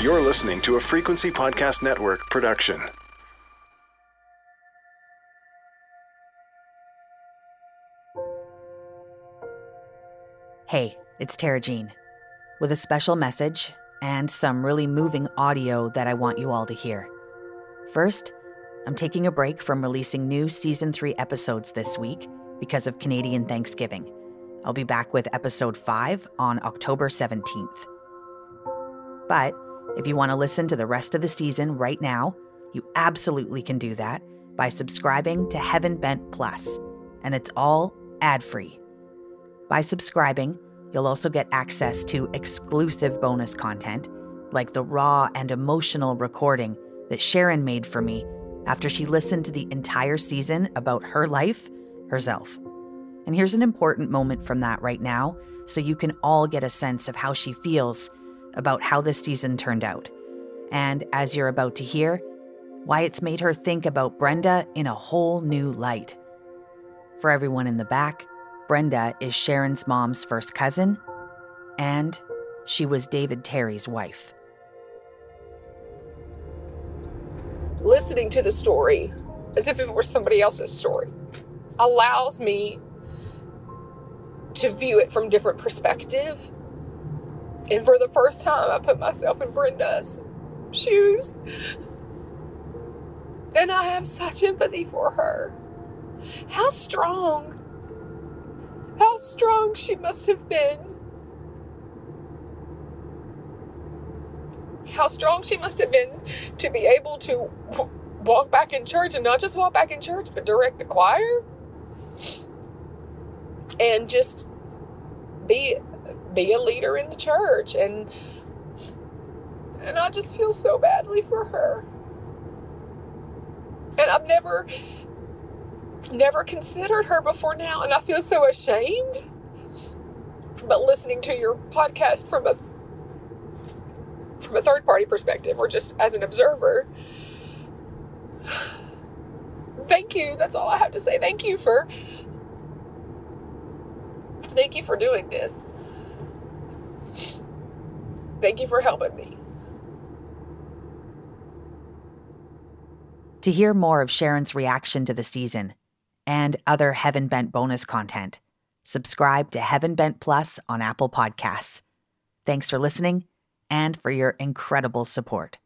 You're listening to a Frequency Podcast Network production. Hey, it's Tara Jean with a special message and some really moving audio that I want you all to hear. First, I'm taking a break from releasing new season 3 episodes this week because of Canadian Thanksgiving. I'll be back with episode 5 on October 17th. But if you want to listen to the rest of the season right now, you absolutely can do that by subscribing to Heaven Bent Plus, and it's all ad free. By subscribing, you'll also get access to exclusive bonus content, like the raw and emotional recording that Sharon made for me after she listened to the entire season about her life herself. And here's an important moment from that right now, so you can all get a sense of how she feels about how this season turned out. And as you're about to hear, why it's made her think about Brenda in a whole new light. For everyone in the back, Brenda is Sharon's mom's first cousin, and she was David Terry's wife. Listening to the story as if it were somebody else's story allows me to view it from different perspective. And for the first time, I put myself in Brenda's shoes. And I have such empathy for her. How strong, how strong she must have been. How strong she must have been to be able to walk back in church and not just walk back in church, but direct the choir and just be be a leader in the church and and I just feel so badly for her. And I've never never considered her before now and I feel so ashamed. But listening to your podcast from a from a third party perspective or just as an observer, thank you. That's all I have to say. Thank you for Thank you for doing this. Thank you for helping me. To hear more of Sharon's reaction to the season and other Heaven Bent bonus content, subscribe to Heaven Bent Plus on Apple Podcasts. Thanks for listening and for your incredible support.